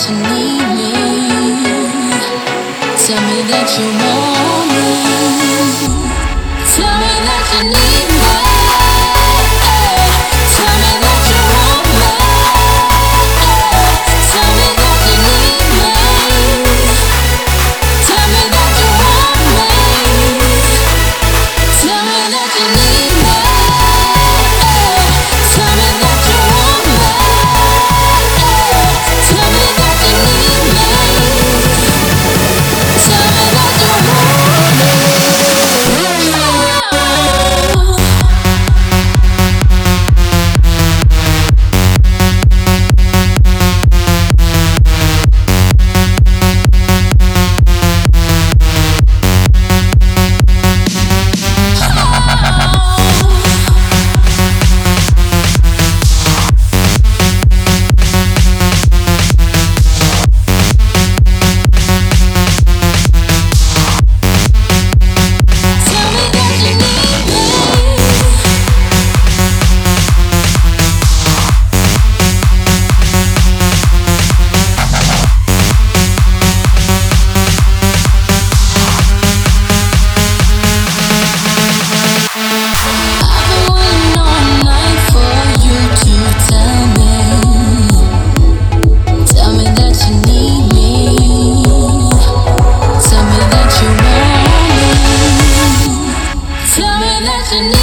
that you need me. Tell me that you want. More